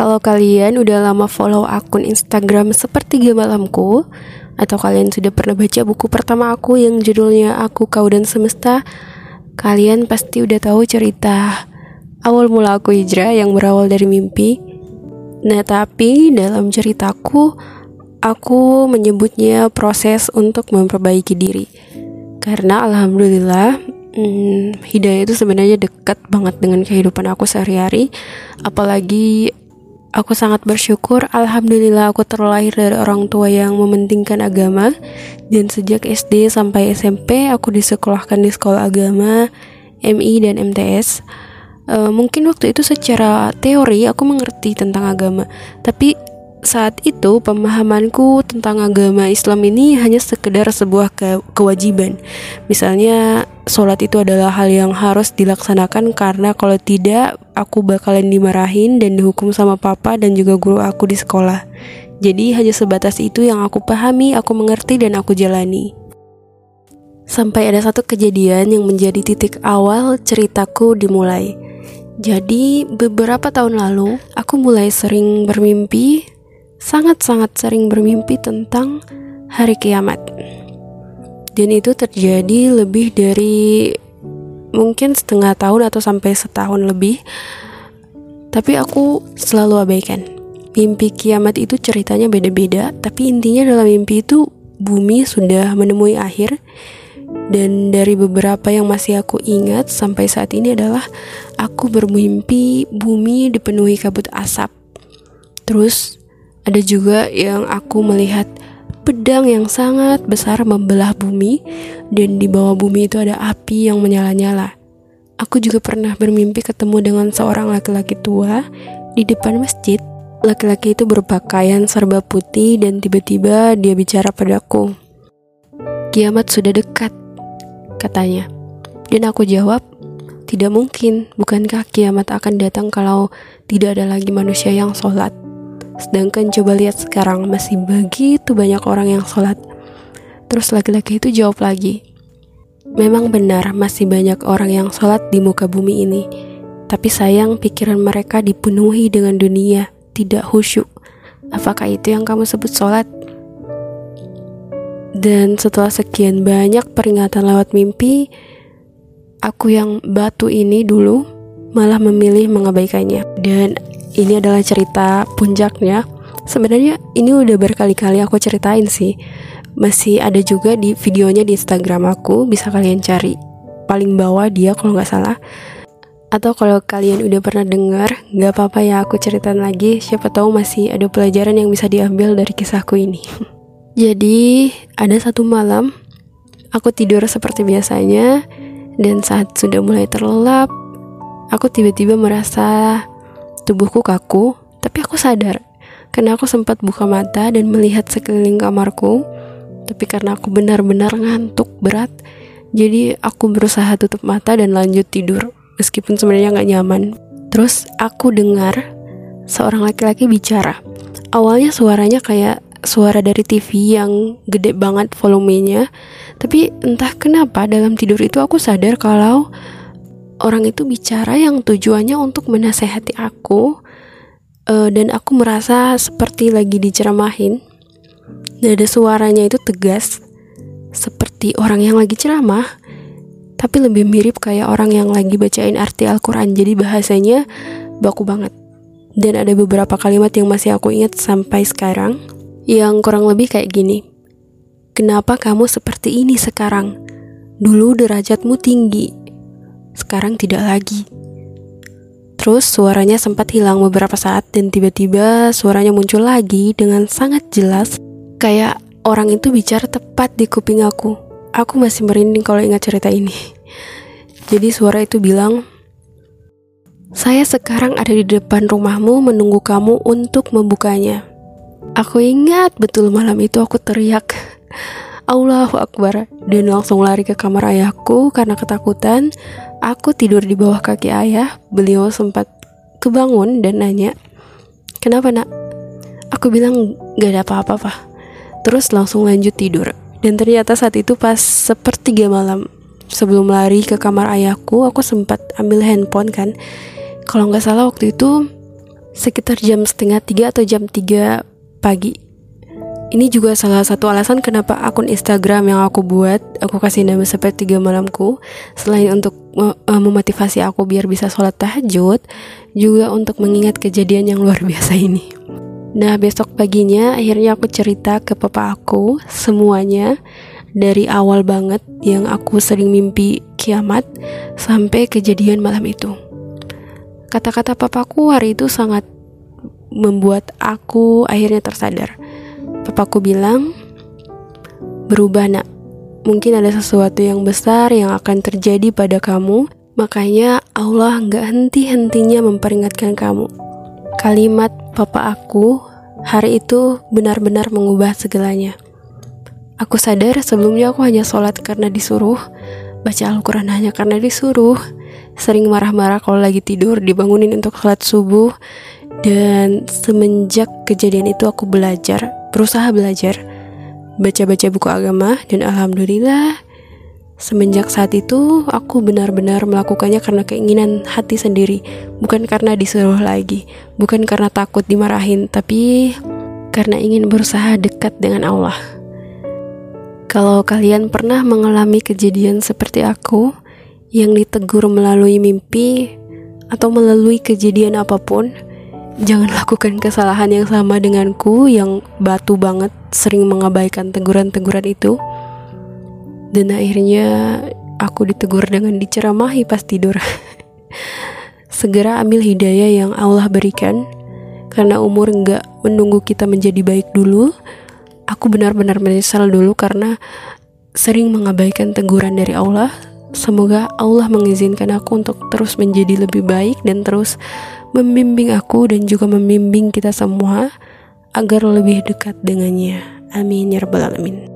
Kalau kalian udah lama follow akun Instagram seperti malamku Atau kalian sudah pernah baca buku pertama aku yang judulnya Aku, Kau, dan Semesta Kalian pasti udah tahu cerita awal mula aku hijrah yang berawal dari mimpi. Nah tapi dalam ceritaku Aku menyebutnya proses untuk memperbaiki diri. Karena Alhamdulillah hmm, hidayah itu sebenarnya dekat banget dengan kehidupan aku sehari-hari apalagi Aku sangat bersyukur, alhamdulillah aku terlahir dari orang tua yang mementingkan agama dan sejak SD sampai SMP aku disekolahkan di sekolah agama, MI dan MTS. Uh, eh, mungkin waktu itu secara teori aku mengerti tentang agama, tapi saat itu pemahamanku tentang agama Islam ini hanya sekedar sebuah ke kewajiban. Misalnya sholat itu adalah hal yang harus dilaksanakan karena kalau tidak aku bakalan dimarahin dan dihukum sama papa dan juga guru aku di sekolah. Jadi hanya sebatas itu yang aku pahami, aku mengerti dan aku jalani. Sampai ada satu kejadian yang menjadi titik awal ceritaku dimulai. Jadi beberapa tahun lalu aku mulai sering bermimpi sangat-sangat sering bermimpi tentang hari kiamat. Dan itu terjadi lebih dari mungkin setengah tahun atau sampai setahun lebih. Tapi aku selalu abaikan. Mimpi kiamat itu ceritanya beda-beda, tapi intinya dalam mimpi itu bumi sudah menemui akhir. Dan dari beberapa yang masih aku ingat sampai saat ini adalah aku bermimpi bumi dipenuhi kabut asap. Terus ada juga yang aku melihat pedang yang sangat besar membelah bumi dan di bawah bumi itu ada api yang menyala-nyala. Aku juga pernah bermimpi ketemu dengan seorang laki-laki tua di depan masjid. Laki-laki itu berpakaian serba putih dan tiba-tiba dia bicara padaku. Kiamat sudah dekat, katanya. Dan aku jawab, tidak mungkin, bukankah kiamat akan datang kalau tidak ada lagi manusia yang sholat? Sedangkan coba lihat sekarang masih begitu banyak orang yang sholat. Terus laki-laki itu jawab lagi, memang benar masih banyak orang yang sholat di muka bumi ini. Tapi sayang pikiran mereka dipenuhi dengan dunia, tidak khusyuk. Apakah itu yang kamu sebut sholat? Dan setelah sekian banyak peringatan lewat mimpi, aku yang batu ini dulu malah memilih mengabaikannya. Dan ini adalah cerita puncaknya. Sebenarnya ini udah berkali-kali aku ceritain sih. Masih ada juga di videonya di Instagram aku, bisa kalian cari. Paling bawah dia kalau nggak salah. Atau kalau kalian udah pernah dengar, nggak apa-apa ya aku ceritain lagi. Siapa tahu masih ada pelajaran yang bisa diambil dari kisahku ini. Jadi ada satu malam aku tidur seperti biasanya dan saat sudah mulai terlelap, aku tiba-tiba merasa Tubuhku kaku, tapi aku sadar karena aku sempat buka mata dan melihat sekeliling kamarku. Tapi karena aku benar-benar ngantuk berat, jadi aku berusaha tutup mata dan lanjut tidur, meskipun sebenarnya nggak nyaman. Terus aku dengar seorang laki-laki bicara. Awalnya suaranya kayak suara dari TV yang gede banget volumenya, tapi entah kenapa dalam tidur itu aku sadar kalau orang itu bicara yang tujuannya untuk menasehati aku uh, dan aku merasa seperti lagi diceramahin. Nada suaranya itu tegas seperti orang yang lagi ceramah tapi lebih mirip kayak orang yang lagi bacain arti Al-Quran. Jadi bahasanya baku banget. Dan ada beberapa kalimat yang masih aku ingat sampai sekarang yang kurang lebih kayak gini. Kenapa kamu seperti ini sekarang? Dulu derajatmu tinggi, sekarang tidak lagi. Terus suaranya sempat hilang beberapa saat dan tiba-tiba suaranya muncul lagi dengan sangat jelas kayak orang itu bicara tepat di kuping aku. Aku masih merinding kalau ingat cerita ini. Jadi suara itu bilang, "Saya sekarang ada di depan rumahmu menunggu kamu untuk membukanya." Aku ingat betul malam itu aku teriak, "Allahu Akbar!" dan langsung lari ke kamar ayahku karena ketakutan Aku tidur di bawah kaki ayah. Beliau sempat kebangun dan nanya, "Kenapa, Nak?" Aku bilang, "Gak ada apa-apa, Pak." Terus langsung lanjut tidur. Dan ternyata saat itu pas sepertiga malam sebelum lari ke kamar ayahku, aku sempat ambil handphone kan. Kalau nggak salah waktu itu sekitar jam setengah tiga atau jam tiga pagi. Ini juga salah satu alasan kenapa akun Instagram yang aku buat, aku kasih nama sepertiga malamku, selain untuk memotivasi aku biar bisa sholat tahajud, juga untuk mengingat kejadian yang luar biasa ini. Nah, besok paginya akhirnya aku cerita ke papa aku semuanya dari awal banget yang aku sering mimpi kiamat sampai kejadian malam itu. Kata-kata papaku hari itu sangat membuat aku akhirnya tersadar. Papaku bilang, berubah nak, mungkin ada sesuatu yang besar yang akan terjadi pada kamu, makanya Allah nggak henti-hentinya memperingatkan kamu. Kalimat papa aku hari itu benar-benar mengubah segalanya. Aku sadar sebelumnya aku hanya sholat karena disuruh, baca Al-Quran hanya karena disuruh, sering marah-marah kalau lagi tidur dibangunin untuk sholat subuh dan semenjak kejadian itu aku belajar berusaha belajar baca-baca buku agama dan alhamdulillah semenjak saat itu aku benar-benar melakukannya karena keinginan hati sendiri. Bukan karena disuruh lagi bukan karena takut dimarahin tapi karena ingin berusaha dekat dengan Allah. Kalau kalian pernah mengalami kejadian seperti aku yang ditegur melalui mimpi atau melalui kejadian apa pun, jangan lakukan kesalahan yang sama denganku yang batu banget sering mengabaikan teguran-teguran itu. Dan akhirnya aku ditegur dengan diceramahi pas tidur. Segera ambil hidayah yang Allah berikan karena umur nggak menunggu kita menjadi baik dulu. Aku benar-benar menyesal dulu karena sering mengabaikan teguran dari Allah Semoga Allah mengizinkan aku untuk terus menjadi lebih baik dan terus membimbing aku dan juga membimbing kita semua agar lebih dekat dengannya. Amin ya rabbal alamin.